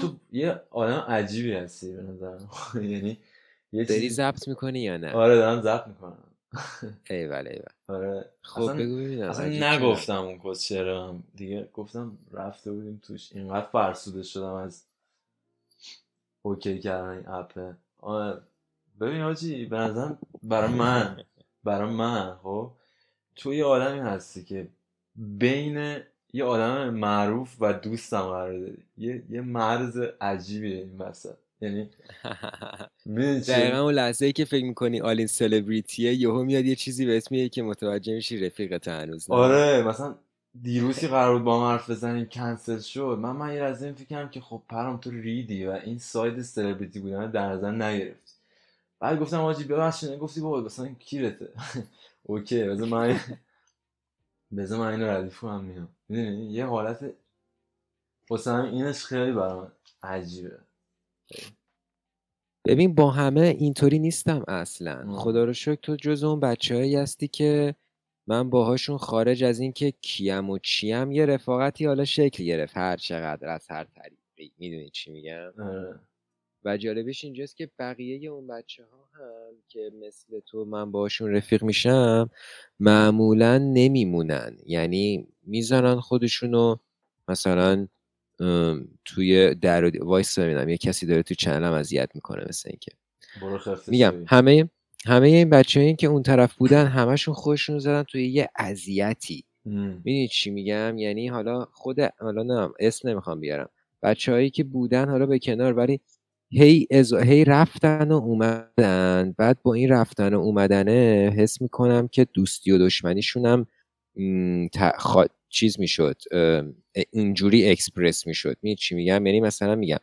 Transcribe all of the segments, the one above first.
تو یه آدم عجیبی هستی به نظر یعنی یه داری ضبط می‌کنی یا نه؟ آره دارم ضبط می‌کنم. ایول ایول. آره. خب بگو ببینم. اصلا نگفتم اون کسچرم دیگه گفتم رفته بودیم توش. اینقدر فرسوده شدم از اوکی کردن این اپه ببین آجی به نظرم برای من برای من خب؟ تو یه آدمی هستی که بین یه آدم معروف و دوستم قرار داری. یه, یه مرز عجیبیه این وسط. یعنی دقیقا اون لحظه ای که فکر می‌کنی آلین سلبریتیه یهو میاد یه چیزی به اسم که متوجه میشی رفیقت هنوز آره مثلا دیروزی قرار بود با ما حرف بزنیم کنسل شد. من من یه از این فکرم که خب پرام تو ریدی و این side سلبریتی بودن در نظر نگرفت بعد گفتم حاجی ببخشید گفتی بابا مثلا کیرته. اوکی بذار من بذار من اینو ردیف کنم میام. می‌دونی یه حالت واسه اینش خیلی برام عجیبه. ببین با همه اینطوری نیستم اصلا. خدا رو شکر تو جز اون بچه هستی که من باهاشون خارج از اینکه کیم و چیم یه رفاقتی حالا شکل گرفت هر چقدر از هر طریقی. می‌دونی چی میگم؟ آره. و جالبش اینجاست که بقیه اون بچه ها هم که مثل تو من باشون رفیق میشم معمولا نمیمونن. یعنی می‌زنن خودشونو. مثلا توی در وایس ببینم یه کسی داره تو چنلم اذیت می‌کنه مثل اینکه. میگم همه همه این بچه این که اون طرف بودن همشون خودشون زدن توی یه اذیتی. می‌دونی چی میگم؟ یعنی حالا خود حالا نه اسم نمی‌خوام بیارم. بچههایی که بودن حالا به کنار ولی هی, از... هی رفتن و اومدن. بعد با این رفتن و اومدنه حس می‌کنم که دوستی و دشمنیشونم چیز می‌شد اینجوری اکسپرس می‌شد. می چی میگم؟ یعنی مثلا میگم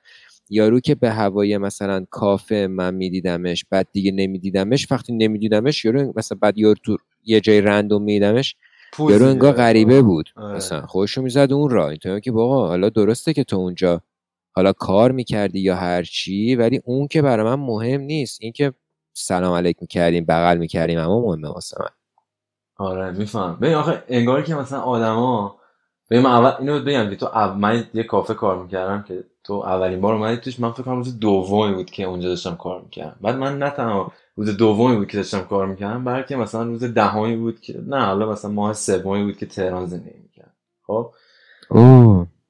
یارو که به هوای مثلا کافه من میدیدمش بعد دیگه نمیدیدمش وقتی نمیدیدمش یارو مثلا بعد یارو تو یه جای رندوم میدیدمش یارو انگار غریبه بود. آره. مثلا خودشو می‌زد اون را اینطوری که بابا حالا درسته که تو اونجا حالا کار می‌کردی یا هر چی ولی اون که برای من مهم نیست. این که سلام علیک می‌کردیم بغل می‌کردیم اما مهمه واسه من. آره میفهم. ببین آخه انگار که مثلا آدما ببین من اول اینو بگم که تو اول من یه کافه کار می‌کردم که تو اولین بار اومدی توش من فکر کنم روز دومی بود که اونجا داشتم کار می‌کردم. بعد من نه تنها روز دومی بود که داشتم کار می‌کردم بلکه مثلا روز دهمی بود که نه حالا مثلا ماه سومی بود که تهران زندگی می‌کردم. خب؟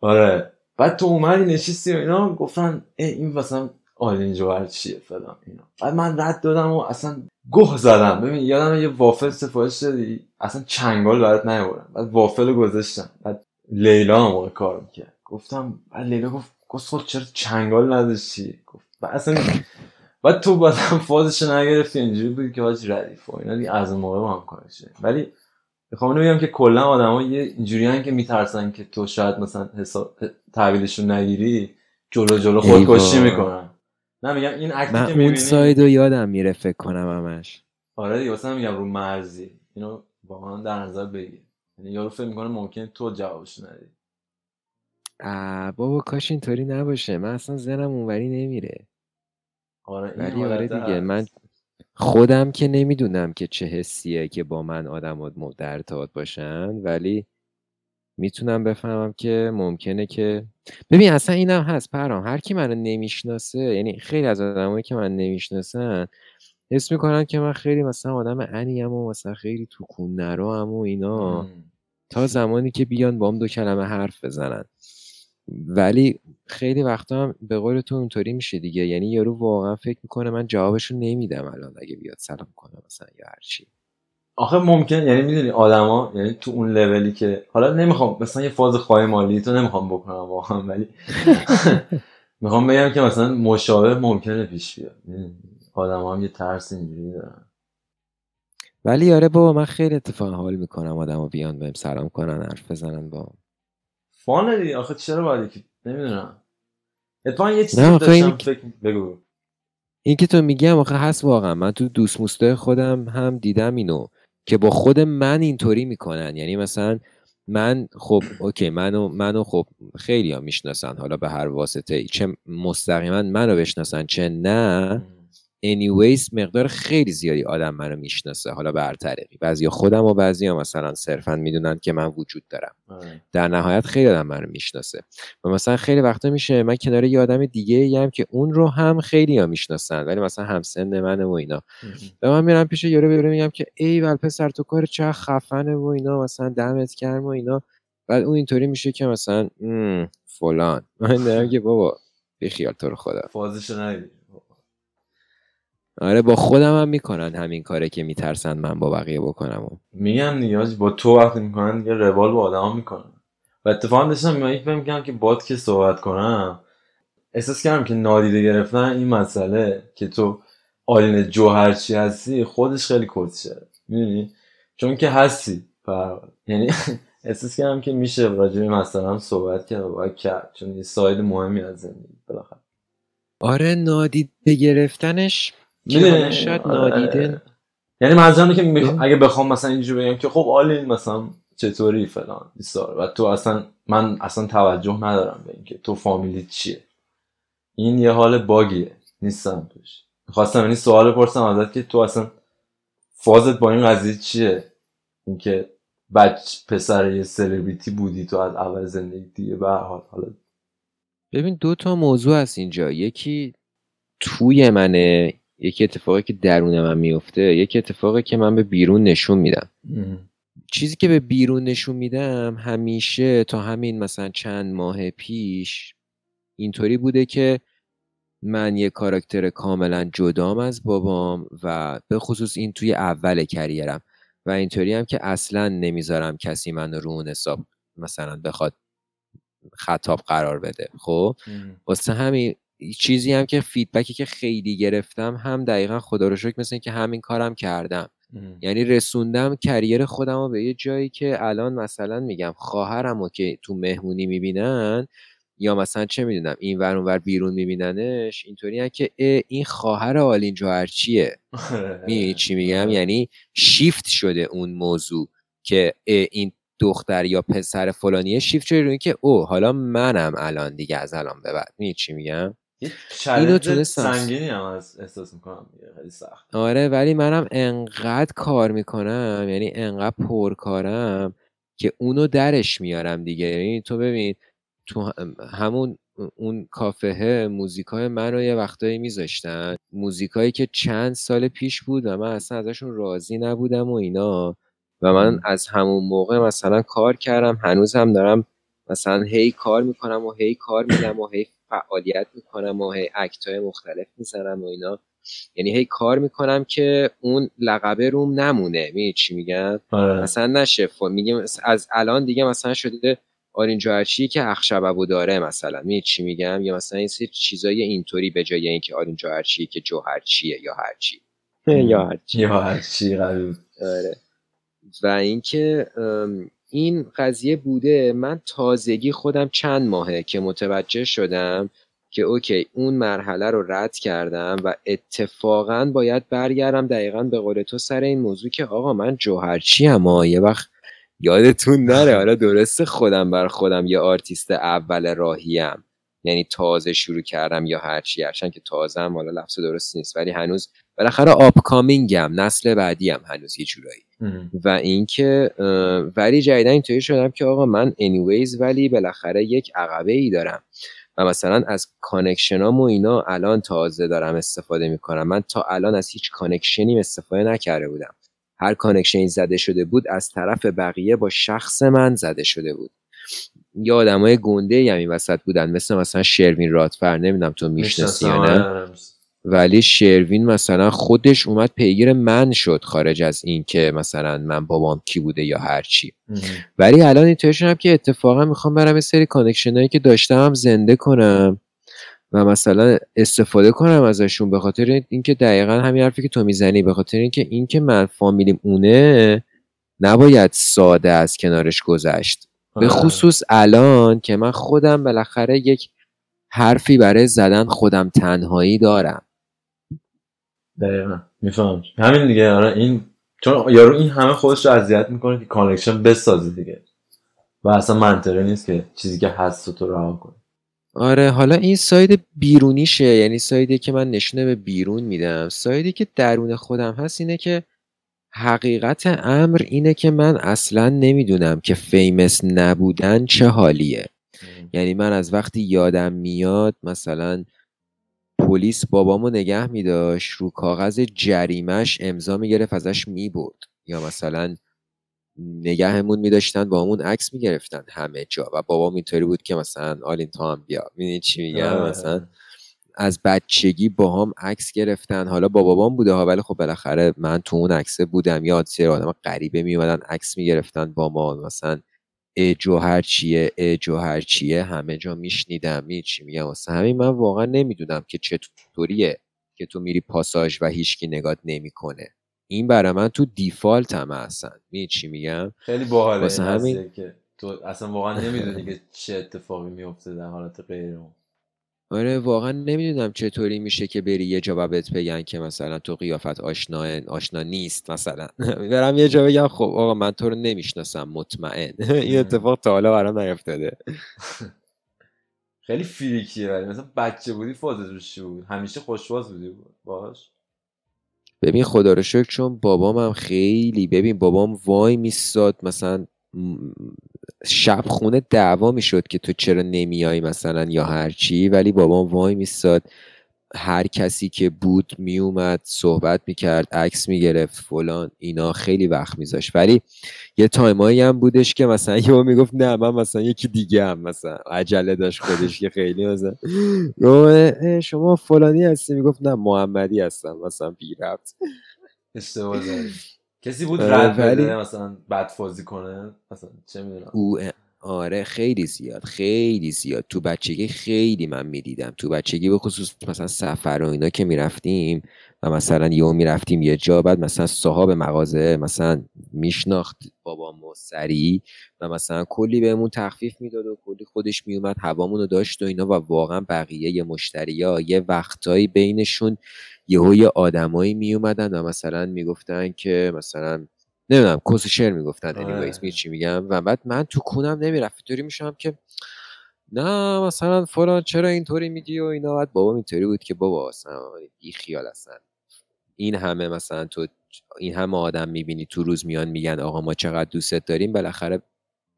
آره. بعد تو اومدی نشستی و اینا گفتن این مثلا آلین جوهر چیه فلان اینا. بعد من رد دادم و اصلا گوه زدم. ببین یادم یه وافل سفارش دادی اصلا چنگال برات نیاوردم. بعد وافل رو گذاشتم. بعد لیلا هم کار می‌کرد. گفتم بعد لیلا گفت گفت چرا چنگال نداشتی؟ گفت بعد اصلا بعد تو بازم فازش نگرفتی اینجوری بود که باید ردیف و اینا دیگه از موقع هم کارشه ولی می‌خوام بگم که کلا آدما یه اینجوریان که میترسن که تو شاید مثلا حساب تحویلشون نگیری جلو جلو خودکشی می‌کنن. نه میگم این من که اون سایدو یادم میره فکر کنم همش. آره دیگه واسه میگم رو مرزی. اینو با من در نظر بگیر. یعنی یارو فکر می‌کنه ممکن تو جوابش ندی. بابا کاش اینطوری نباشه. من اصلا زنم اونوری نمیره. آره ولی آره دیگه من خودم که نمی‌دونم که چه حسیه که با من آدم در ارتباط باشن ولی می‌تونم بفهمم که ممکنه که ببین اصلا اینم هست پرام. هر کی منو نمی‌شناسه یعنی خیلی از آدمایی که من نمی‌شناسن حس می‌کنن که من خیلی مثلا آدم انیم و مثلا خیلی تو کون نرو و اینا. تا زمانی که بیان بام دو کلمه حرف بزنن. ولی خیلی وقتا هم به قول تو اونطوری میشه دیگه. یعنی یارو واقعا فکر می‌کنه من جوابشو نمیدم الان اگه بیاد سلام کنه مثلا یا هرچی آخه ممکن یعنی می‌دونی آدما یعنی تو اون لولی که حالا نمی‌خوام مثلا یه فاز خواهی مالی تو نمی‌خوام بکنم واقعا ولی می‌خوام بگم که مثلا مشابه ممکنه پیش بیاد. یعنی آدم هم یه ترس اینجوری دارن. ولی آره بابا من خیلی اتفاق حال می‌کنم آدم ها بیان بهم سلام کنن حرف بزنن با. فانه دیگه آخه چرا باید که نمی‌دونم. اتفاقا یه چیزی داشتم این... فکر بگو. این که تو میگم آخه هست واقعا. من تو دوست موسته خودم هم دیدم اینو. که با خود من اینطوری می‌کنن. یعنی مثلا من خب اوکی منو منو خب خیلی ها می‌شناسن حالا به هر واسطه چه مستقیما منو بشناسن چه نه. Anyways مقدار خیلی زیادی آدم منو می‌شناسه حالا به هر طریقی. بعضیا خودم و بعضیا مثلا صرفا می‌دونن که من وجود دارم. آره. در نهایت خیلی آدم منو می‌شناسه. و مثلا خیلی وقتا میشه من کنار یه آدم دیگه هم که اون رو هم خیلی ها می‌شناسن ولی مثلا همسن منه و اینا. و من میرم پیش یارو بیرون میگم که ای ول پسر تو کار چه خفنه و اینا مثلا دمت گرم و اینا. بعد اون اینطوری میشه که مثلا "مم، فلان. من دارم که بابا بی خیال تو رو خدا. ندیدی. آره با خودم هم می‌کنن همین کاره که میترسن من با بقیه بکنم. میگم حاجی، با تو وقتی می‌کنن دیگه روال با آدما می‌کنن. و اتفاقا داشتم میگم که باد که صحبت کنم. احساس کردم که نادیده گرفتن این مسئله که تو آلین جوهرچی هستی خودش خیلی کسشه می‌دونی؟ چون که هستی پر یعنی احساس کردم که میشه راجع به هم صحبت کرد و باید کرد. چون یه side مهمی از زندگی بالاخره. آره نادیده گرفتنش می‌دونی؟ حالا شاید آره. نادیده. یعنی منظورم اینه که میخ- اه. اگه بخوام مثلا اینجوری بگم که خب آلین مثلا چطوری فلان بیسار و تو اصلا من اصلا توجه ندارم به اینکه تو فامیلی چیه. این یه حال باگیه. نیستم توش. می‌خواستم این سوال بپرسم ازت که تو اصلا فازت با این قضیه چیه؟ اینکه بچ پسر یه سلبریتی بودی تو از اول زندگی دیگه به حال. حالا ببین دو تا موضوع هست اینجا. یکی توی منه. یکی اتفاقی که درون من میفته یکی اتفاقی که من به بیرون نشون میدم. چیزی که به بیرون نشون میدم همیشه تا همین مثلا چند ماه پیش اینطوری بوده که من یه کاراکتر کاملا جدام از بابام و به خصوص این توی اول کریرم و اینطوری هم که اصلا نمی‌ذارم کسی من رو اون حساب مثلا بخواد خطاب قرار بده. خب؟ واسه همین چیزی هم که فیدبکی که خیلی گرفتم هم دقیقا خدا رو شکر مثل این که همین کارم کردم. یعنی رسوندم کریر خودم رو به یه جایی که الان مثلا میگم خواهرم رو که تو مهمونی می‌بینن یا مثلا چه می‌دونم این ور اون ور بیرون میبیننش اینطوری که این خواهر آلین جوهرچیه می چی میگم؟ یعنی شیفت شده اون موضوع که این دختر یا پسر فلانیه شیفت شده. روی اینکه او حالا منم الان دیگه از الان به بعد. می چی میگم؟ اینو تونستم. سنگینی هم از احساس می‌کنم. خیلی سخت. آره ولی منم انقدر کار می‌کنم یعنی انقدر پرکارم که اونو درش میارم دیگه. یعنی تو ببین تو هم- همون اون کافه موزیکای من رو یه وقتایی میذاشتن. موزیکایی که چند سال پیش بود و من اصلا ازشون راضی نبودم و اینا. و من. از همون موقع مثلا کار کردم هنوز هم دارم مثلا هی کار می‌کنم و هی کار میدم و هی فعالیت می‌کنم و هی اکتای مختلف می‌زنم و اینا. یعنی هی کار می‌کنم که اون لقبه روم نمونه. می چی میگم؟ آره. مثلا نشه. میگم از الان دیگه مثلا شده آرین جوهرچی که اخشببو داره مثلا. می چی میگم؟ یا مثلا این سری چیزای اینطوری به جای اینکه آرین جوهرچی که جوهرچیه یا هرچی. یا هرچی. یا هر چی قوی آره. و اینکه این قضیه بوده. من تازگی خودم چند ماهه که متوجه شدم که اوکی اون مرحله رو رد کردم و اتفاقا باید برگردم دقیقا به قول تو سر این موضوع که آقا من جوهرچی هم یه وقت یادتون نره. حالا درسته خودم بر خودم یه آرتیست اول راهیم. یعنی تازه شروع کردم یا هرچی هرچند که تازه هم حالا لفظ درست نیست. ولی هنوز بالاخره upcoming م نسل بعدی هم هنوز یه جورایی. و اینکه ولی جدیدا اینطوری شدم که آقا من anyways ولی بالاخره یک عقبه ای دارم و مثلا از connection ام و اینا الان تازه دارم استفاده می‌کنم. من تا الان از هیچ connection ی استفاده نکرده بودم. هر connection ی زده شده بود از طرف بقیه با شخص من زده شده بود. یا آدمای گنده هم این وسط بودن. مثل مثلا شروین رادفر نمی‌دونم تو می‌شناسی یا نه. آره. ولی شروین مثلا خودش اومد پیگیر من شد خارج از این که مثلا من بابام کی بوده یا هرچی ولی الان اینطوری شدم که اتفاقا می‌خوام برم یه سری connection هایی که داشتم هم زنده کنم و مثلا استفاده کنم ازشون به خاطر اینکه دقیقا همین حرفی که تو می‌زنی به خاطر اینکه اینکه من فامیلیم اونه نباید ساده از کنارش گذشت. آره. به خصوص الان که من خودم بالاخره یک حرفی برای زدن خودم تنهایی دارم. دقیقا. میفهم همین دیگه آره این چون یارو این همه خودش رو اذیت می‌کنه که connection بسازه دیگه. و اصلا منطقی نیست که چیزی که هست تو رها کنه آره حالا این side بیرونیشه. یعنی side ی که من نشونه به بیرون میدم. side ی که درون خودم هست اینه که حقیقت امر اینه که من اصلا نمی‌دونم که famous نبودن چه حالیه. یعنی من از وقتی یادم میاد مثلا پلیس بابامو نگه میداشت رو کاغذ جریمش امضا می‌گرفت ازش می‌برد. یا مثلا نگهمون میداشتن با همون عکس می‌گرفتن همه جا. و بابام اینطوری بود که مثلا آلین تو هم بیا. می‌دونی چی میگم؟ آره. مثلا از بچگی با هم عکس گرفتن. حالا با بابام بوده ها ولی خب بالاخره من تو اون عکسه بودم. یا سری آدم غریبه میومدن عکس می‌گرفتن با ما. مثلا ای جوهر چیه ای جوهر چیه؟ همه جا میشنیدم می چی میگم؟ واسه همین من واقعا نمی‌دونم که چطوریه که تو میری پاساژ و هیچکی نگات نمی‌کنه. این برای من تو دیفالت هم هستن می چی میگم؟ خیلی باحاله واسه همین- که تو اصلا واقعا نمی‌دونی که چه اتفاقی میفته در حالت غیر اون. آره واقعا نمی‌دونم چطوری میشه که بری یه جا بهت بگن که مثلا تو قیافت آشنا آشنا نیست مثلا. برم یه جا بگم خب آقا من تو رو نمی‌شناسم مطمئن. این اتفاق تا حالا برام نیفتاده. خیلی فریکیه ولی مثلا بچه بودی فازت بود؟ همیشه خوشواز بودی باش ببین خدا رو شکر چون بابامم خیلی ببین بابام وای میستاد مثلا شب خونه دعوا می‌شد که تو چرا نمیای مثلا یا هرچی ولی بابام وای میستاد. هر کسی که بود میومد صحبت می‌کرد عکس می‌گرفت فلان اینا خیلی وقت میذاشت. ولی یه تایمایی هم بودش که مثلا یهو می‌گفت نه من مثلا یکی دیگه هم مثلا عجله داشت خودش که خیلی مثلا. شما فلانی هستی؟ می‌گفت نه محمدی هستم مثلا بی زدی کسی بود رد ولی- مثلا بد فازی کنه؟ مثلا چه می‌دونم. او آره خیلی زیاد خیلی زیاد. تو بچگی خیلی من می‌دیدم. تو بچگی به خصوص مثلا سفر و اینا که می‌رفتیم و مثلا یهو می‌رفتیم یه جا بعد مثلا صاحب مغازه مثلا میشناخت بابامو سریع و مثلا کلی بهمون تخفیف می‌داد و کلی خودش میومد هوامون رو داشت و اینا و واقعا بقیه مشتریا یه وقتایی بینشون یهو یه آدمایی میومدن و مثلا می‌گفتن که مثلا نمی‌دونم کس شعر می‌گفتن anyways می چی میگم؟ و بعد من تو کونم نمی‌رفت اینطوری میشم که نه مثلا فلان چرا اینطوری میگی و اینا. بعد بابا اینطوری بود که بابا اصلا بی خیال هستن این همه مثلا تو این همه آدم می‌بینی تو روز میان میگن آقا ما چقدر دوستت داریم. بالاخره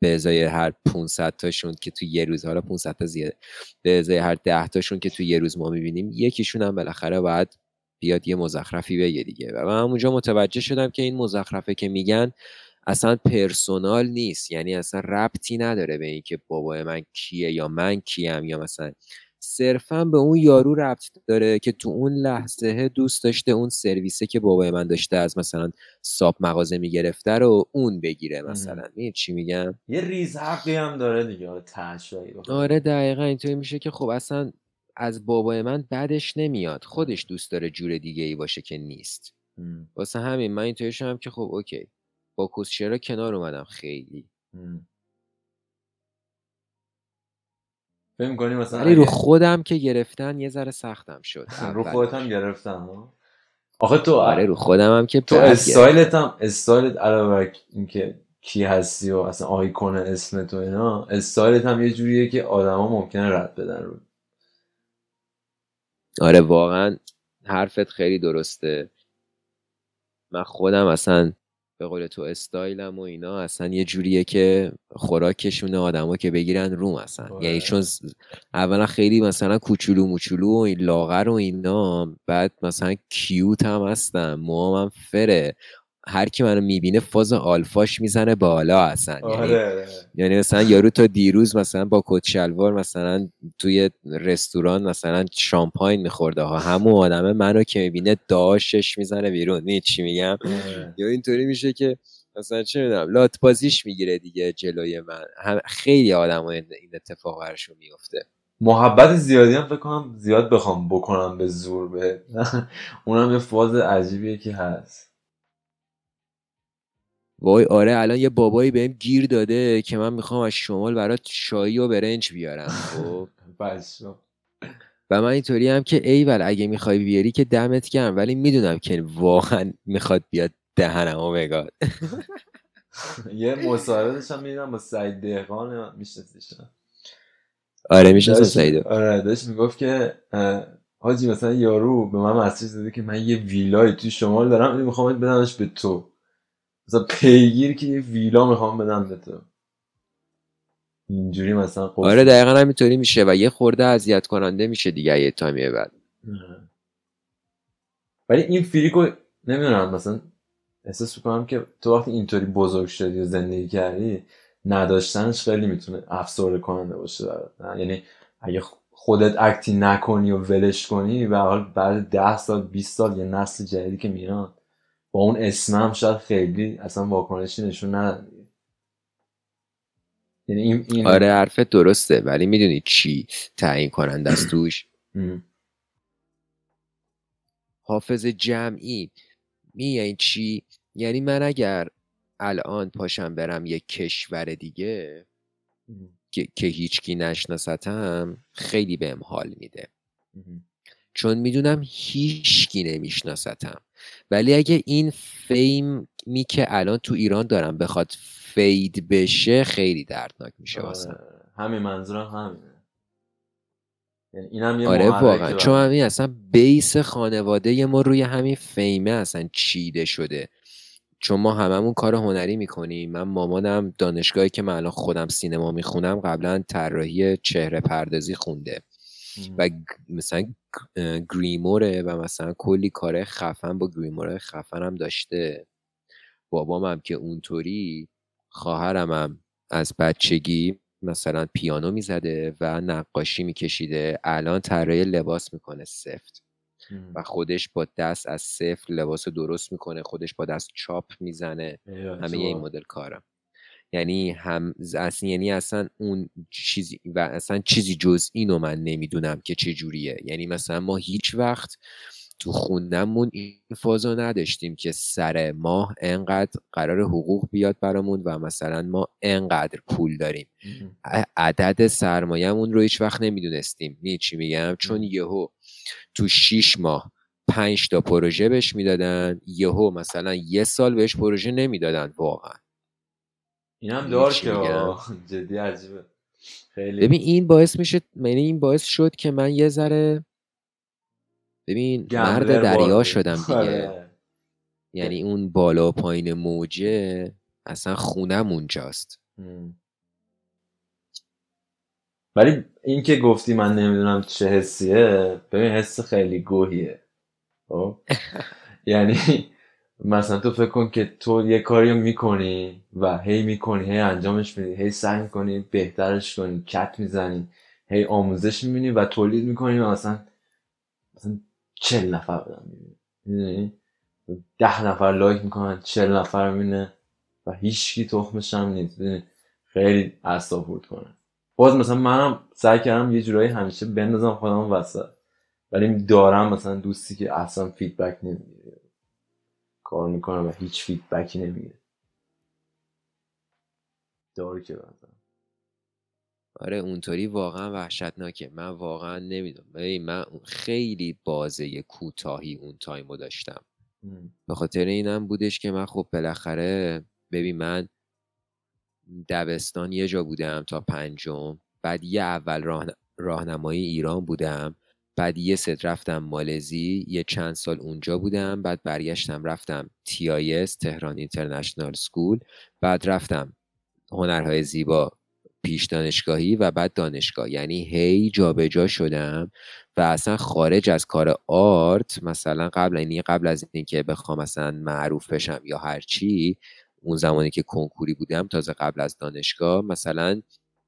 به ازای هر 500 تاشون که تو یه روز حالا 500 تا زیاده به ازای هر 10 تاشون که تو یه روز ما می‌بینیم یکیشون هم بالاخره باید بیاد یه مزخرفی بگه دیگه. و من اونجا متوجه شدم که این مزخرفه که میگن اصلا پرسونال نیست. یعنی اصلا ربطی نداره به اینکه بابای من کیه یا من کیم یا مثلا صرفا به اون یارو ربط داره که تو اون لحظه دوست داشته اون سرویسه که بابای من داشته از مثلا ساب مغازه می‌گرفته رو اون بگیره مثلا. می‌دونی چی میگم؟ یه ریز حقی هم داره دیگه. آره. آره دقیقا اینطوری میشه که خب اصلا از بابای من بدش نمیاد. خودش دوست داره جور دیگه ای باشه که نیست. ام. واسه همین من اینطوری شدم که خب اوکی. با کوسچرا کنار اومدم خیلی. فکر مثلا ولی رو خودم که گرفتن یه ذره سختم شد رو. خودت هم گرفتن ها؟ آخه تو آره رو خودم هم که تو استایلت هم استایلت علاوه بر اینکه کی هستی و اصلا آیکون اسم تو اینا استایلت هم یه جوریه که آدما ممکنه رد بدن رو. آره واقعا حرفت خیلی درسته. من خودم اصلا به قول تو استایلم و اینا اصلا یه جوریه که خوراکشون آدما که بگیرن روم اصلا. آره. یعنی چون اولا خیلی مثلا کوچولو موچولو و این لاغر و اینا بعد مثلا کیوت هم هستم موام هم فره. هر کی منو می‌بینه فاز آلفاش می‌زنه بالا اصلا. یعنی آره یعنی مثلا یارو تا دیروز مثلا با کت شلوار مثلا توی رستوران مثلا شامپاین میخورده ها. همون آدمه منو که می‌بینه داشش می‌زنه بیرون. می چی میگم؟ آره. یا اینطوری میشه که مثلا چه می‌دونم لات بازیش می‌گیره دیگه جلوی من. هم خیلی آدم این اتفاق برشون میفته محبت زیادی هم فکر کنم زیاد بخوام بکنم به زور به. اونم یه فاز عجیبیه که هست. وای آره الان یه بابایی بهم گیر داده که من می‌خوام از شمال برات شایی و برنج بیارم خب؟ و من اینطوری هم که ایول اگه می‌خوای بیاری که دمت گرم ولی می‌دونم که واقعا می‌خواد بیاد دهنم و بگاد یه مصاحبه داشتم می‌دیدم با سعید دهقان میشناسیش آره می‌شناسم سعیدو. آره داشت می‌گفت که حاجی مثلا یارو به من مسیج داده که من یه ویلای توی شمال دارم می‌خوام بدمش به تو. مثلا پیگیر که یه ویلا می‌خوام بدم به تو اینجوری مثلا قفل آره دقیقا همینطوری میشه و یه خورده اذیت کننده میشه دیگه یه تایمی بعد. ولی این فریکو نمی‌دونم مثلا احساس می‌کنم که تو وقتی اینطوری بزرگ شدی و زندگی کردی نداشتنش خیلی می‌تونه افسرده کننده باشه نه؟ یعنی اگه خودت اکتی نکنی و ولش کنی و حال بعد ده سال 20 سال یه نسل جدیدی که میان با اون اسم هم شاید خیلی اصلا واکنشی نشون دیگه. یعنی این, این آره حرفت درسته ولی می‌دونی چی تعیین کننده است توش. حافظ جمعی می یعنی چی یعنی من اگر الان پاشم برم یک کشور دیگه. که, که هیچکی نشناستم خیلی بهم حال میده. چون می‌دونم هیچکی نمیشناستم ولی اگه این فیمی که الان تو ایران دارم بخواد فید بشه خیلی دردناک میشه آره. همین منظورم همینه یعنی اینم یه آره واقعا چون. همین اصلا بیس خانواده ما روی همین فیمه اصلا چیده شده چون ما هممون کار هنری می‌کنیم من مامانم دانشگاهی که من الان خودم سینما می‌خونم قبلا طراحی چهره پردازی خونده. و مثلا گریموره و مثلا کلی کار خفن با گریمور خفن هم داشته. بابام هم که اونطوری خواهرم هم از بچگی مثلا پیانو می‌زده و نقاشی میکشیده. الان طراحی لباس می‌کنه سفت. و خودش با دست از صفر لباس درست می‌کنه خودش با دست چاپ می‌زنه. همه این. مدل کارم. یعنی هم اصلا یعنی اصلا اون چیزی و اصلا چیزی جز اینو من نمی‌دونم که چه جوریه. یعنی مثلا ما هیچ وقت تو خوندنمون این فازو نداشتیم که سر ماه انقدر قرار حقوق بیاد برامون و مثلا ما انقدر پول داریم. عدد سرمایهمون رو هیچ وقت نمی‌دونستیم. می چی میگم؟ چون. یهو تو شیش ماه پنج تا پروژه بهش می‌دادن یهو مثلا یه سال بهش پروژه نمی‌دادن واقعا. اینم می‌دونی دار که. جدی عجیبه خیلی ببین این باعث میشه یعنی این باعث شد که من یه ذره ببین مرد دریا. شدم دیگه آره. یعنی اون بالا و پایین موجه اصلا خونم اونجاست. ولی این که گفتی من نمی‌دونم چه حسیه ببین حس خیلی گوهیه خب یعنی مثلا تو فکر کن که تو یه کاری می‌کنی و هی می‌کنی هی انجامش میدی هی سعی می‌کنی بهترش کنی کت می‌زنی هی آموزش می‌بینی و تولید می‌کنی و مثلا مثلا چل نفر بدن می‌بینی. ده نفر لایک می‌کنن چل نفر می‌بینه و هیچکی تخمش هم نیست. خیلی اعصاب کنه. باز مثلا منم سعی کردم یه جورایی همیشه بندازم خودم وسط. ولی دارم مثلا دوستی که اصلا feedback نمی‌گیره. کار می‌کنه و هیچ feedback ی نمی‌گیره داری که مثلا آره اونطوری واقعا وحشتناکه. من واقعا نمی‌دونم. من خیلی بازه کوتاهی اون time و داشتم. به خاطر اینم بودش که من خب بالاخره ببین من دبستان یه جا بودم تا پنجم. بعد یه اول راه... راهنمایی ایران بودم. بعد یه ست رفتم مالزی یه چند سال اونجا بودم بعد برگشتم رفتم TIS تهران اینترنشنال سکول بعد رفتم هنرهای زیبا پیش دانشگاهی و بعد دانشگاه. یعنی هی جابجا شدم و اصلا خارج از کار آرت مثلا قبل یعنی قبل از اینکه بخوام مثلا معروف بشم یا هر چی اون زمانی که کنکوری بودم تازه قبل از دانشگاه مثلا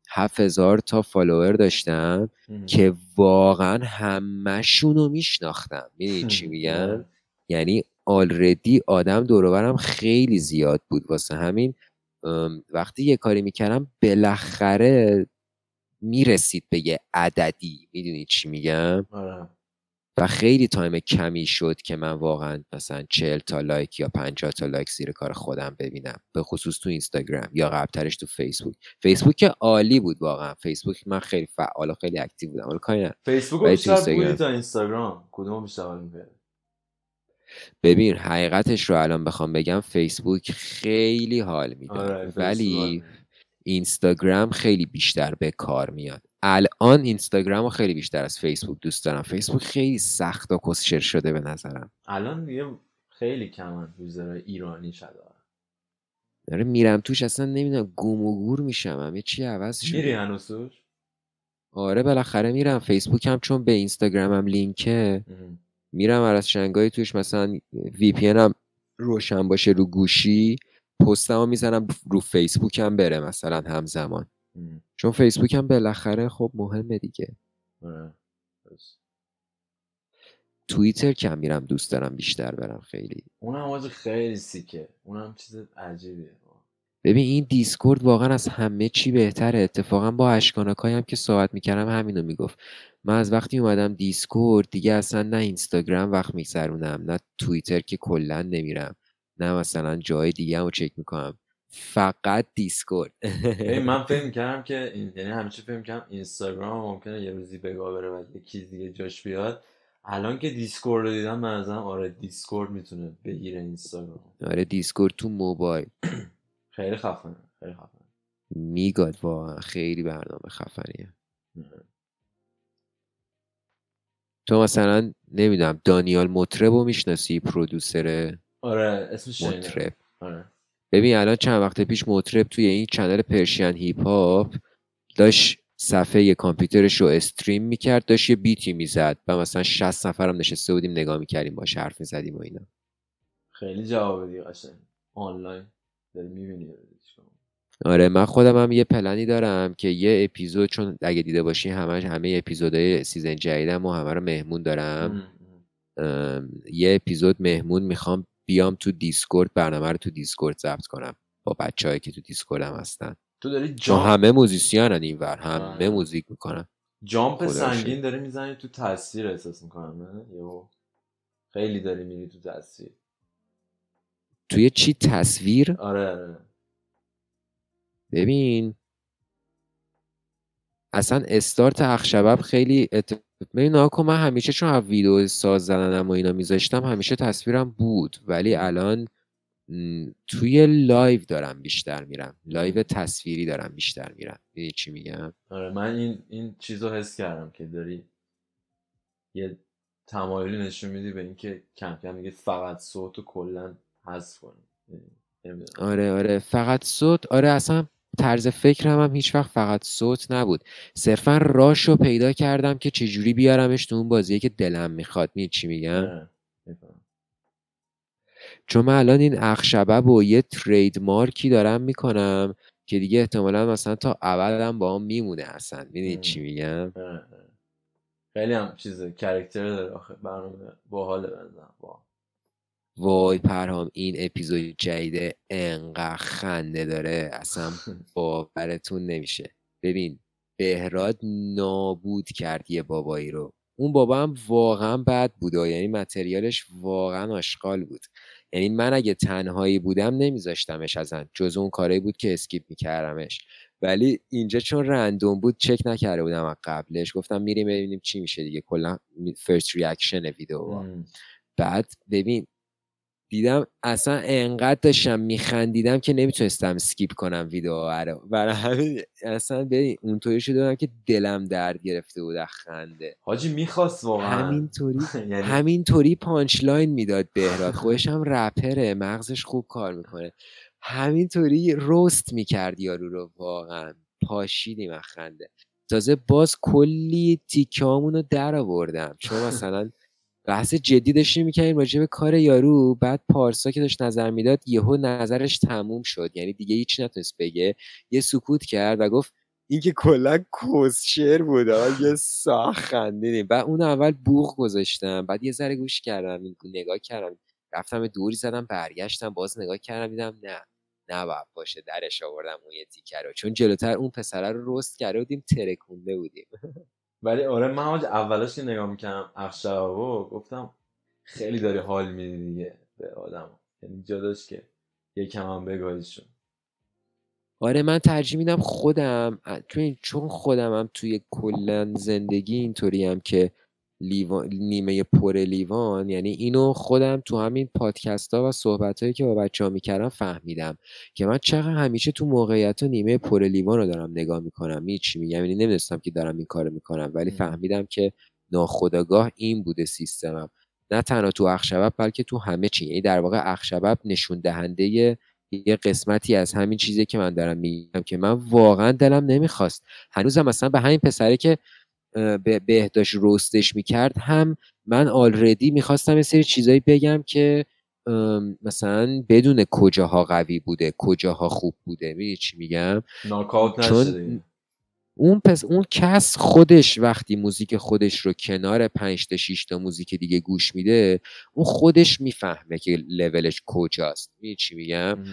هفت هزار تا فالوور داشتم که واقعا همهشون رو میشناختم. می‌دونی چی میگم؟ یعنی آلردی آدم دوروبرم خیلی زیاد بود واسه همین. وقتی یه کاری می‌کردم بالاخره می‌رسید به یه عددی. می‌دونی چی میگم؟ آره. و خیلی time کمی شد که من واقعا مثلا چهل تا لایک یا 50 تا لایک زیر کار خودم ببینم به خصوص تو اینستاگرام یا قبلترش تو فیسبوک فیسبوک که عالی بود واقعا فیسبوک من خیلی فعال و خیلی active بودم حالا کاری. فیسبوک ولی بیشتر اینستاگرام. بودی تا اینستاگرام کدوم بیشتر؟ ببین حقیقتش رو الان بخوام بگم فیسبوک خیلی حال می‌داد آره ولی. اینستاگرام خیلی بیشتر به کار میاد الان اینستاگرام رو خیلی بیشتر از فیسبوک دوست دارم. فیسبوک خیلی سخت و کسشر شده به نظرم. الان دیگه خیلی کمن یوزرهای ایرانی شده. داره میرم توش اصلا نمی‌دونم گم و گور میشم. هم یه چی عوض شده میری هنوز توش؟ آره بالاخره میرم. فیسبوک هم چون به اینستاگرامم لینکه اه. میرم از شنگای توش. مثلا وی پی هم روشن باشه رو گوشی پستمو می‌زنم رو فیسبوک هم بره مثلا همزمان. چون فیسبوک هم بالاخره خب مهمه دیگه. آره. توییتر کم میرم دوست دارم بیشتر برم خیلی. اونم حاجی خیلی sick ه. اونم چیز عجیبیه. ببین این دیسکورد واقعا از همه چی بهتره. اتفاقا با اشکاناکای هم که صحبت می‌کردم همینو می‌گفت. من از وقتی اومدم دیسکورد دیگه اصلا نه اینستاگرام وقت میگذرونم نه توییتر که کلا نمیرم. نه مثلا جای دیگه رو چک می‌کنم. فقط دیسکورد. من فکر می‌کردم که این یعنی همیشه فکر می‌کردم اینستاگرام ممکنه یه روزی به گا بره و یه چیز دیگه جاش بیاد. الان که دیسکورد رو دیدم من ازم آره دیسکورد می‌تونه بگیره اینستاگرام. آره دیسکورد تو موبایل. خیلی خفنه خیلی خفنه. میگاد واقعا خیلی برنامه خفنیه. تو مثلا نمی‌دونم دانیال مطرب رو می‌شناسی producer آره اسمش مطرب. آره. ببین الان چند وقت پیش مطرب توی این چنل Persian Hip Hop داشت صفحه کامپیوترش رو stream می‌کرد داشت یه beat ی می‌زد و مثلا 60 نفرم نشسته بودیم نگاه می‌کردیم باش حرف می‌زدیم و اینا. خیلی جوابه دیگه قشنگ. آنلاین داری می‌بینی آره من خودم هم یه پلنی دارم که یه اپیزود چون اگه دیده باشی همه همه episode های season جدیدم و همه رو مهمون دارم. یه اپیزود مهمون می‌خوام بیام تو دیسکورد برنامه رو تو دیسکورد ضبط کنم با بچههایی که تو دیسکورد هم هستن. تو داری جامپ همه موزیسیانن اینور همه آره. موزیک می‌کنن. جامپ سنگین. داری می‌زنی تو تصویر احساس می‌کنم نه؟ یهو خیلی داری میری تو تصویر توی چی تصویر؟ آره آره. ببین اصلا استارت اخشبب خیلی ات... ببین ناکن من همیشه چون از ویدیو ساز زدنم و اینا میذاشتم همیشه تصویرم بود. ولی الان توی live دارم بیشتر میرم. live تصویری دارم بیشتر میرم. می‌دونی چی میگم؟ آره من این این چیز رو حس کردم که داری یه تمایلی نشون میدی به اینکه کم کم دیگه فقط صوت و کلا حذف کنی. یعنی آره آره. فقط صوت؟ آره اصلا طرز فکرم هم هیچ وقت فقط صوت نبود. صرفا راش رو پیدا کردم که چجوری بیارمش تو اون بازیه که دلم می‌خواد. می‌دونی چی میگم. چون من الان این اخشبب و یه ترید مارکی دارم می‌کنم که دیگه احتمالا مثلا تا ابدم با هم میمونه اصلا. می‌دونی. چی میگم. خیلی هم چیز کرکتر داره. آخه برنامه باحاله بنظرم با وای پرهام این اپیزود جدید انقدر خنده داره. اصلا باورتون نمیشه. ببین بهراد نابود کرد یه بابایی رو. اون بابا هم واقعا بد بود و یعنی material ش واقعا آشغال بود. یعنی من اگه تنهایی بودم نمیذاشتمش ازن. جز اون کاری بود که skip میکردمش. ولی اینجا چون random بود چک نکرده بودم از قبلش. گفتم میریم ببینیم چی میشه دیگه. کلا first reaction video. بعد ببین دیدم اصلا انقدر داشتم میخندیدم که نمی‌تونستم skip کنم ویدیو رو. برای همین اصلا ببین اونطوری شده بودم که دلم درد گرفته بود از خنده. حاجی می‌خواست واقعا. همینطوری یعنی همینطوری punchline می‌داد بهراد. خودش هم رپره مغزش خوب کار می‌کنه. همینطوری roast می‌کرد یارو رو. واقعا. پاشیدیم از خنده. تازه باز کلی تیکامون رو در آوردم. چون مثلا بحث جدی داشتیم می‌کردیم راجع به کار یارو بعد پارسا که داشت نظر می‌داد یهو نظرش تموم شد. یعنی دیگه هیچ نتونست بگه. یه سکوت کرد و گفت این که کلا کوسشر بود. یه ساخ خندیدیم. بعد اون اول بوغ گذاشتم. بعد یه ذره گوش کردم نگاه کردم. رفتم دوری زدم برگشتم باز نگاه کردم دیدم نه. نه باید باشه درش آوردم اون یه تیکه رو. چون جلوتر اون پسره رو رست کرده بودیم ترکونده بودیم. ولی آره من حاج اولش که نگاه می‌کردم اخشبو گفتم خیلی داری حال میدی دیگه به آدم. یعنی جا که یکم هم بگاهیشون آره من ترجیح میدم خودم چون خودم هم توی کلا زندگی اینطوری هم که لیوان نیمه پر لیوان یعنی اینو خودم تو همین پادکست ها و صحبت هایی که با بچه ها می‌کردم فهمیدم که من چقدر همیشه تو موقعیت ها نیمه پر لیوان رو دارم نگاه می‌کنم. می چی میگم؟ یعنی نمی‌دونستم که دارم این کارو می‌کنم ولی فهمیدم که ناخداگاه این بوده سیستمم. نه تنها تو اخشبب بلکه تو همه چی. یعنی در واقع اخشبب نشون دهنده یه قسمتی از همین چیزی که من دارم میگم که من واقعا دلم نمی‌خواست. هنوزم مثلا به همین پسره که بهداشت روستش می‌کرد هم من آلردی می‌خواستم یه سری چیزایی بگم که مثلا بدون کجاها قوی بوده کجاها خوب بوده. می‌دونی چی میگم؟ چون اون پس اون کس خودش وقتی موزیک خودش رو کنار 5 تا 6 تا موزیک دیگه گوش میده اون خودش می‌فهمه که لولش کجاست. می‌دونی چی میگم؟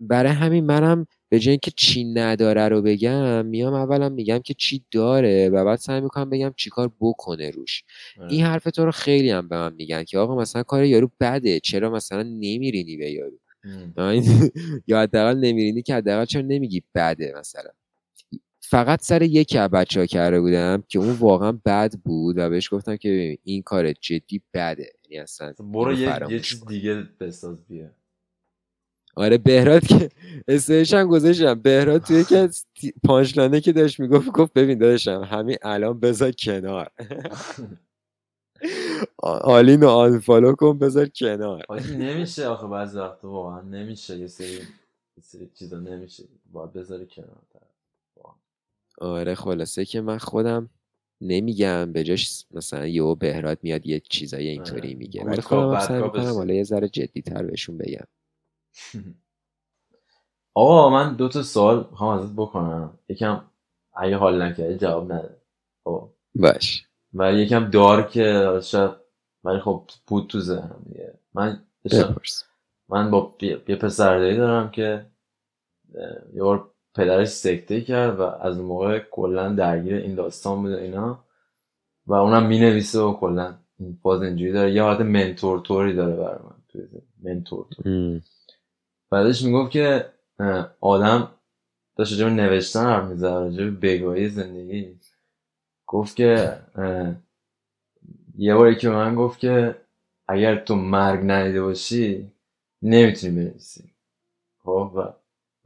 برای همین منم به جای اینکه چی نداره رو بگم میام اولا میگم که چی داره و بعد سعی می‌کنم بگم چیکار بکنه روش. این حرف تو رو خیلی هم به من میگن که آقا مثلا کار یارو بده چرا مثلا نمیرینی به یارو؟ یا حداقل نمیرینی که حداقل چرا نمیگی بده مثلا؟ فقط سر یکی از بچه ها کرده بودم که اون واقعا بد بود و بهش گفتم که این کار جدی بده. یعنی اصلا برو یه چیز دیگه بساز بیا. آره بهراد که استیش هم گذاشتم. بهراد توی یکی از پانچلانه که داشت می‌گفت گفت ببین داشتم همین الان بذار کنار. آلین و آنفالو کن بذار کنار. نمیشه آخه بعضی وقت واقعا نمیشه. یه سری سری چیزا نمیشه. باید بذاری کنار. آره خلاصه که من خودم نمیگم. به جاش مثلا یهو بهراد میاد یه چیزای اینطوری آره. میگه. ولی خودم سعی می‌کنم. حالا یه ذره جدی تر بهشون بگم. آقا من دو تا سوال می‌خوام ازت بکنم. یکم اگه حال نکردی جواب نده. خب. باش. و یکم دار که شاید ولی خب بود تو ذهنم دیگه. من من با یه پسر دارم که یه بار پدرش سکته کرد و از اون موقع کلا درگیر این داستان بوده اینا. و اونم می نویسه و کلا این فاز اینجوری داره. یه حالت منتور توری داره برای من توی منتور بعدش می‌گفت که آدم داشت راجع نوشتن حرف می‌زد راجع بگاهی زندگی. گفت که یه باری که من گفت که اگر تو مرگ ندیده باشی نمی‌تونی بنویسی. خب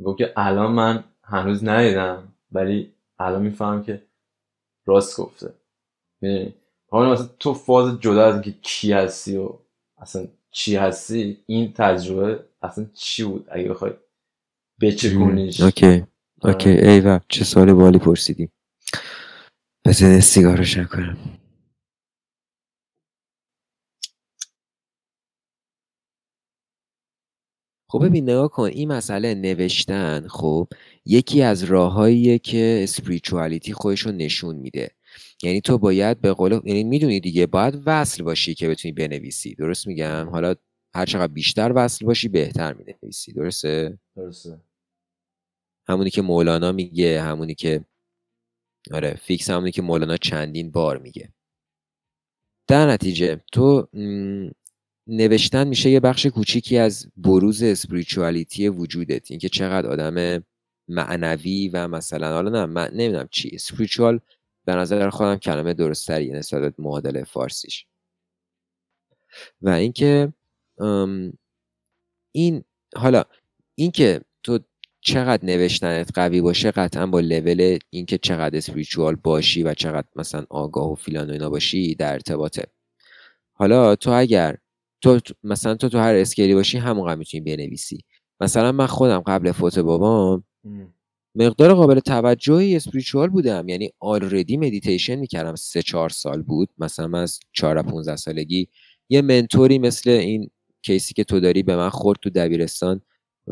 گفت که الان من هنوز ندیدم ولی الان میفهم که راست گفته. می‌دونی؟ مثلا تو فاز جدا از اینکه کی هستی و اصلا چی هستی این تجربه اصلا چی بود؟ اگه بخوای بچکونیش اوکی. اوکی. ای چه سال بالی پرسیدی؟ بزن سیگار رو کنم خب ببین نگاه کن. این مسئله نوشتن خب یکی از راههاییه که اسپریچوالیتی خودش رو نشون میده. یعنی تو باید به قول یعنی می‌دونی دیگه باید وصل باشی که بتونی بنویسی. درست میگم؟ حالا هر چقدر بیشتر وصل باشی بهتر می‌نویسی. درسته؟ درسته. همونی که مولانا میگه همونی که آره فیکس همونی که مولانا چندین بار میگه. در نتیجه تو نوشتن میشه یه بخش کوچیکی از بروز اسپریچوالیتی وجودت. اینکه چقدر آدم معنوی و مثلا حالا نه من نمی‌دونم چی. اسپریچوال به نظر خودم کلمه درستری نسبت به معادل فارسیش. و اینکه این حالا اینکه تو چقدر نوشتنت قوی باشه قطعا با لول اینکه چقدر اسپریچوال باشی و چقدر مثلا آگاه و فیلان و اینا باشی در ارتباطه. حالا تو اگر تو مثلا تو تو هر skill ی باشی همون می‌تونی بنویسی. مثلا من خودم قبل فوت بابام مقدار قابل توجهی spiritual بودم. یعنی already meditation می‌کردم سه چهار سال بود. مثلا من از 4 15 سالگی یه mentor ی مثل این case ی که تو داری به من خورد تو دبیرستان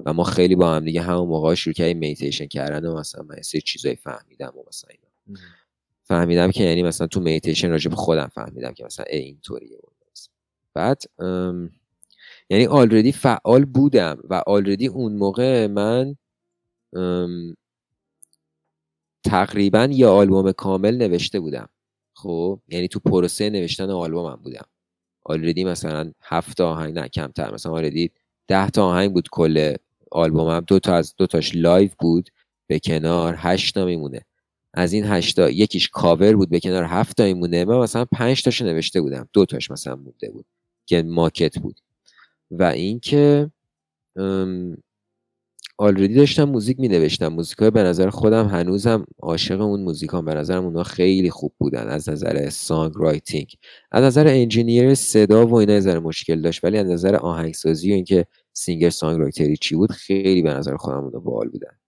و ما خیلی با هم دیگه همون موقع شروع کردیم مدیتیشن کردن و مثلا من سه چیزایی فهمیدم و مثلا اینا. فهمیدم که یعنی مثلا تو مدیتیشن راجع به خودم فهمیدم که مثلا اینطوریه بعد یعنی already فعال بودم و already اون موقع من تقریبا یه آلبوم کامل نوشته بودم. خب؟ یعنی تو پروسه نوشتن آلبومم بودم. already مثلا هفت آهنگ نه کمتر. مثلا already ده تا آهنگ بود کل آلبومم. دو تا از دو تاش live بود به کنار هشت تا میمونه. از این هشتا یکیش کاور بود به کنار هفت تایی مونده من مثلا پنج تاشو نوشته بودم. دو تاش مثلا مونده بود که ماکت بود. و اینکه already داشتم موزیک می نوشتم موزیک های به نظر خودم هنوزم عاشق اون موزیک هم به نظرم اونها خیلی خوب بودن. از نظر songwriting از نظر engineer صدا و اینا نظر مشکل داشت. ولی از نظر آهنگسازی و اینکه سینگر سانگ رایتری چی بود خیلی به نظر خودم اونها باحال بودن.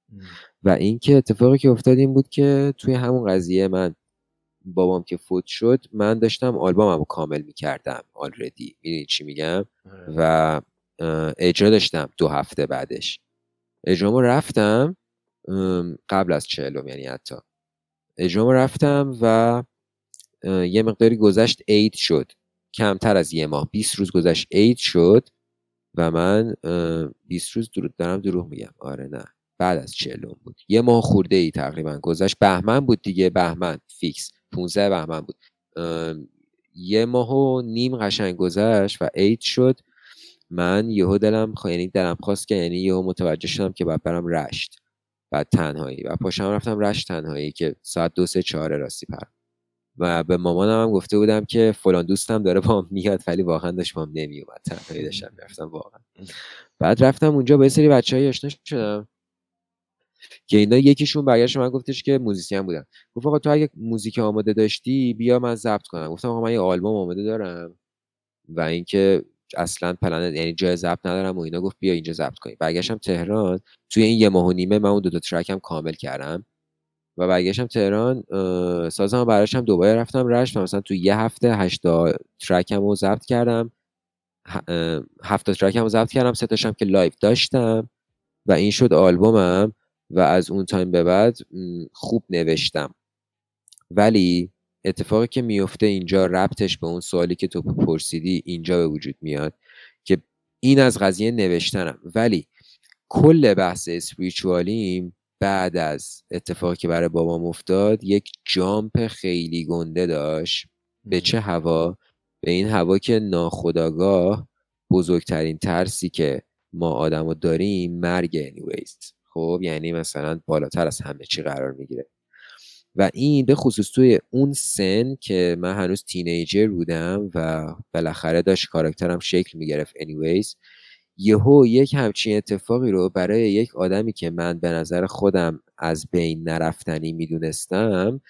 و اینکه اتفاقی که افتاد این بود که توی همون قضیه من بابام که فوت شد من داشتم آلبوممو کامل می‌کردم آلردی می‌دونی چی میگم؟ آره. و اجرا داشتم دو هفته بعدش. اجرامو رفتم قبل از چهلم یعنی حتی. اجرامو رفتم و یه مقداری گذشت عید شد. کمتر از یه ماه. 20 روز گذشت عید شد و من 20 روز درود دارم دروغ میگم. آره نه. بعد از چهلم بود. یه ماه خورده ای تقریبا گذشت. بهمن بود دیگه. بهمن. فیکس. 15 بهمن بود. یه ماه و نیم قشنگ گذشت و عید شد. من یهو دلم خوا... یعنی دلم خواست که یعنی یهو متوجه شدم که باید برم رشت. بعد تنهایی. و پاشم رفتم رشت تنهایی که ساعت دو سه چهاره راستی پر. و به مامانم هم گفته بودم که فلان دوستم داره بام میاد ولی واقعا داشت بام نمیومد تنهایی داشتم رفتم واقعا. بعد رفتم اونجا با یه سری بچه‌هایی آشنا شدم که اینا یکیشون برگشت به من گفتش که musician بودن. گفت آقا تو اگه موزیک آماده داشتی بیا من ضبط کنم. گفتم آقا من یه آلبوم آماده دارم و اینکه اصلا پلن یعنی جای ضبط ندارم و اینا گفت بیا اینجا ضبط کنیم. برگشتم تهران توی این یه ماه و نیمه من اون دو تا track هم کامل کردم. و برگشتم تهران سازم برداشتم دوباره رفتم رشت مثلا توی یه هفته هشتا track م رو ضبط کردم. هفتا track م رو ضبط کردم سه تاشم که live داشتم و این شد آلبومم و از اون time به بعد خوب نوشتم. ولی اتفاقی که میفته اینجا ربطش به اون سوالی که تو پرسیدی اینجا به وجود میاد که این از قضیه نوشتنم. ولی کل بحث اسپریچوالیم بعد از اتفاقی که برای بابام افتاد یک جامپ خیلی گنده داشت. به چه هوا؟ به این هوا که ناخداگاه بزرگترین ترسی که ما آدم داریم مرگ anyways. خب یعنی مثلا بالاتر از همه چی قرار می‌گیره. و این به خصوص توی اون سن که من هنوز تینیجر بودم و بالاخره داشت کاراکترم شکل می‌گرفت anyways یهو یک همچین اتفاقی رو برای یک آدمی که من به نظر خودم از بین نرفتنی می‌دونستم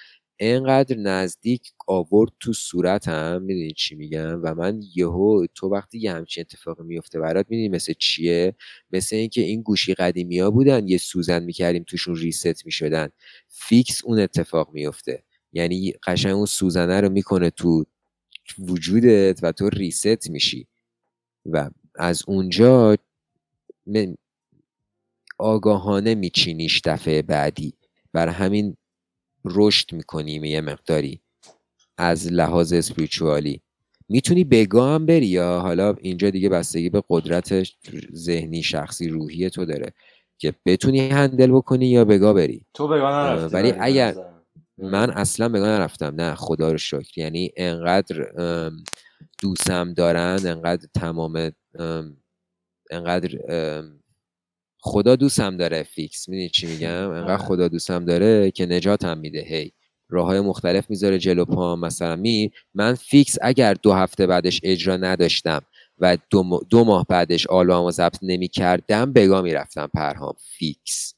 انقدر نزدیک آورد تو صورتم می‌دونی چی میگم؟ و من یهو تو وقتی یه همچین اتفاق میفته برات می‌دونی مثل چیه؟ مثل اینکه این گوشی قدیمی ها بودن یه سوزن می‌کردیم توشون ریست می‌شدن. فیکس اون اتفاق میفته یعنی قشنگ اون سوزنه رو می‌کنه تو وجودت و تو ریست میشی. و از اونجا آگاهانه میچینیش دفعه بعدی. بر همین رشد می‌کنیم یه مقداری از لحاظ اسپریچوالی می‌تونی بگاه هم بری یا حالا اینجا دیگه بستگی به قدرت ذهنی شخصی روحی تو داره که بتونی هندل بکنی یا بگاه بری. تو بگاه نرفتی ولی اگر من اصلا بگاه نرفتم نه خدا رو شکر. یعنی انقدر دوستم دارن انقدر تمام انقدر خدا دوستم داره fix. می‌دونی چی میگم؟ انقدر. خدا دوستم داره که نجاتم میده. هی راه های مختلف می‌ذاره جلو پا مثلا می من fix اگر دو هفته بعدش اجرا نداشتم و دو, دو ماه بعدش آلبوم ضبط نمی کردم بگا می‌رفتم پرهام. fix.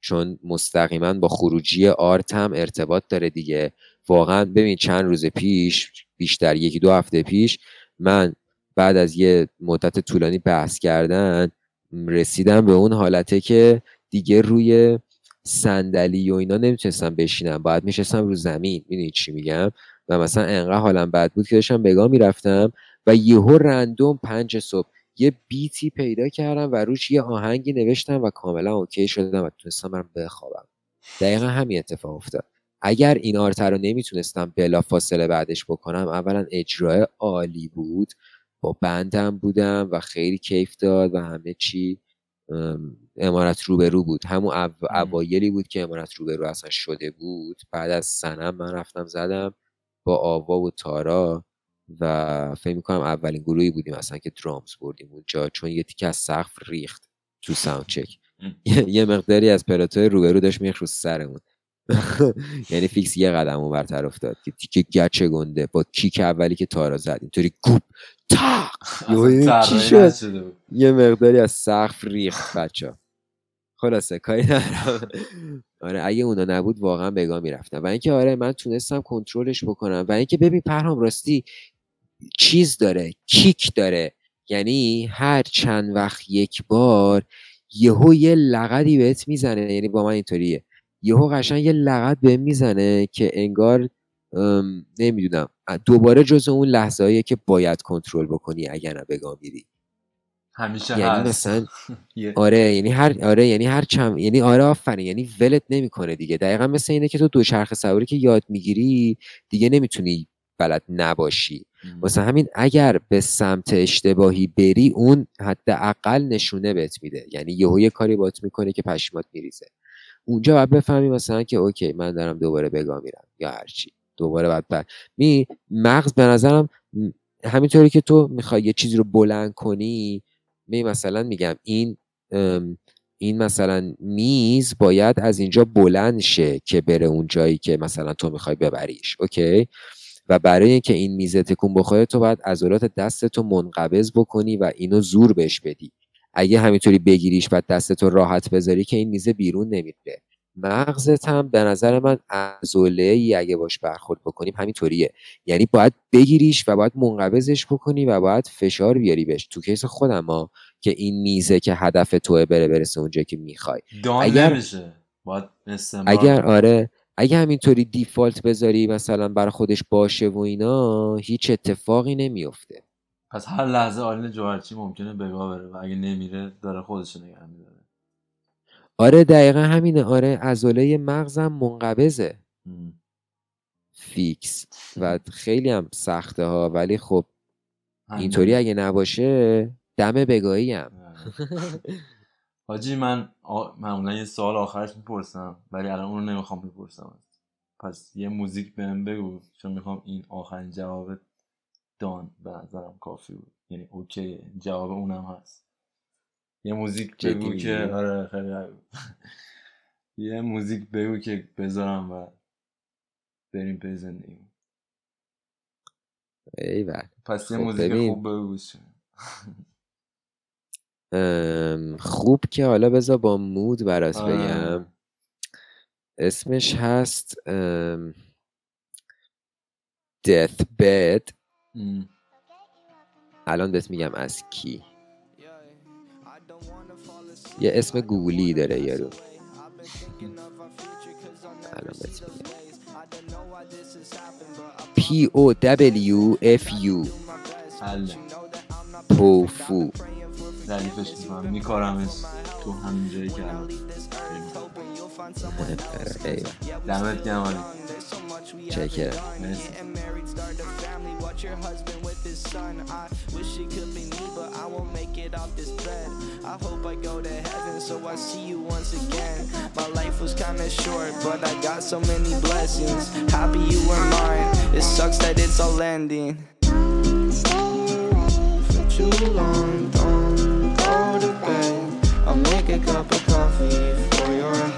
چون مستقیما با خروجی آرت هم ارتباط داره دیگه. واقعا ببین چند روز پیش بیشتر یکی دو هفته پیش من بعد از یه مدت طولانی بحث کردن رسیدم به اون حالته که دیگه روی صندلی و اینا نمی‌تونستم بشینم باید میشستم رو زمین. می‌دونی چی میگم؟ و مثلا انقدر حالم بد بود که داشتم بگاه می‌رفتم و یهو رندوم پنج صبح یه بیتی پیدا کردم و روش یه آهنگی نوشتم و کاملا اوکی شدم و تونستم برم بخوابم. دقیقا همین اتفاق افتاد. اگر این آرتر رو نمی‌تونستم بلا فاصله بعدش بکنم اولا اجرای عالی بود. با بندم بودم و خیلی کیف داد و همه چی امارت روبرو بود. همون اوایلی بود که امارت روبرو اصلا شده بود. بعد از سنم من رفتم زدم با آوا و تارا و فکر می‌کنم اولین گروهی بودیم اصلا که درامز بردیم اونجا چون یه تیکه از سقف ریخت تو ساوند چک. یه مقداری از پلاتوی روبرو داشت میخ رو سرمون. یعنی فیکس یه قدم اون برتر افتاد که تیکه گچه گنده. با کیک اولی که تارا زد اینطوری گوب چی طراحی شد. یه مقداری از سقف ریخت بچه خلاصه کاری ندارم. آره اگه اونا نبود واقعا بگاه می‌رفتم و اینکه آره من تونستم کنترلش بکنم. و اینکه ببین پرهام راستی چیز داره کیک داره. یعنی هر چند وقت یک بار یهو یه لغدی بهت می‌زنه. یعنی با من اینطوریه. یهو قشنگ یه لغت به می‌زنه که انگار نمی‌دونم. دوباره جز اون لحظه که باید کنترل بکنی اگر نه بگاه میری. همیشه یعنی هست. مثلا آره یعنی هر آره یعنی هر چم یعنی آره آفرین. یعنی ولت نمی‌کنه دیگه. دقیقا مثل اینه که تو دوچرخه سواری که یاد می‌گیری دیگه نمی‌تونی بلد نباشی. واسه همین اگر به سمت اشتباهی بری اون حداقل نشونه بهت میده. یعنی یهو یه کاری بات می‌کنه که پشمات میریزه. اونجا باید بفهمی مثلا که okay من دارم دوباره به گا میرم یا هرچی دوباره باید بر... می مغز به نظرم همینطوری که تو می‌خوای یه چیزی رو بلند کنی می مثلا میگم این این مثلا میز باید از اینجا بلند شه که بره اون جایی که مثلا تو می‌خوای ببریش okay؟ و برای اینکه این میز تکون بخوره تو باید عضلات دستتو منقبض بکنی و اینو زور بهش بدی. اگه همینطوری بگیریش و دستتو راحت بذاری که این میزه بیرون نمیره. مغزت هم به نظر من عضله ای اگه باش برخورد بکنیم همینطوریه. یعنی باید بگیریش و باید منقبضش بکنی و باید فشار بیاری بهش. تو کیس خودم ها که این میزه که هدف توه بره برسه اونجا که می‌خوای. اگر- نمیشه. باید اگر. آره اگه همینطوری دیفالت بذاری مثلا برای خودش باشه و اینا هیچ اتفاقی نمیفته. پس هر لحظه آرین جوهرچی ممکنه بگاه بره و اگه نمیره داره خودش نگه میداره. آره دقیقا همینه. آره عضله مغزم منقبضه. فیکس. و خیلی هم سخته ها ولی خب اینطوری اگه نباشه دم بگاهی هم حاجی من آ... معمولا یه سوال آخرش می‌پرسم ولی الان اونو نمی‌خوام بپرسم. پس یه موزیک بهم بگو چون می‌خوام این آخرین جواب دان به نظرم کافی بود یعنی okay جواب اونم هست یه موزیک بگو؟ که آره خیلی. یه موزیک بگو که بذارم و بریم به زندگی ایول پس یه خب موزیک. خوب بگو خوب که حالا بذار با مود برات آره. بگم اسمش هست ام، Death Bed ام. الان بهت میگم از کی؟ یه اسم گوگلی داره یارو. الان بهت میگم. P O W F U. توفو ردیفش می‌کنم. میکارمش تو همین جایی که الان. Perfect. Hey. Davet Check it. Son. I wish it could be me, but I won't make it off this bed. I hope I go to heaven, so I see you once again. My life was kinda short, but I got so many blessings. Happy you were mine. It sucks that it's all ending. For too long, don't go to bed. I'll make a cup of coffee for your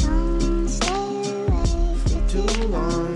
Too long,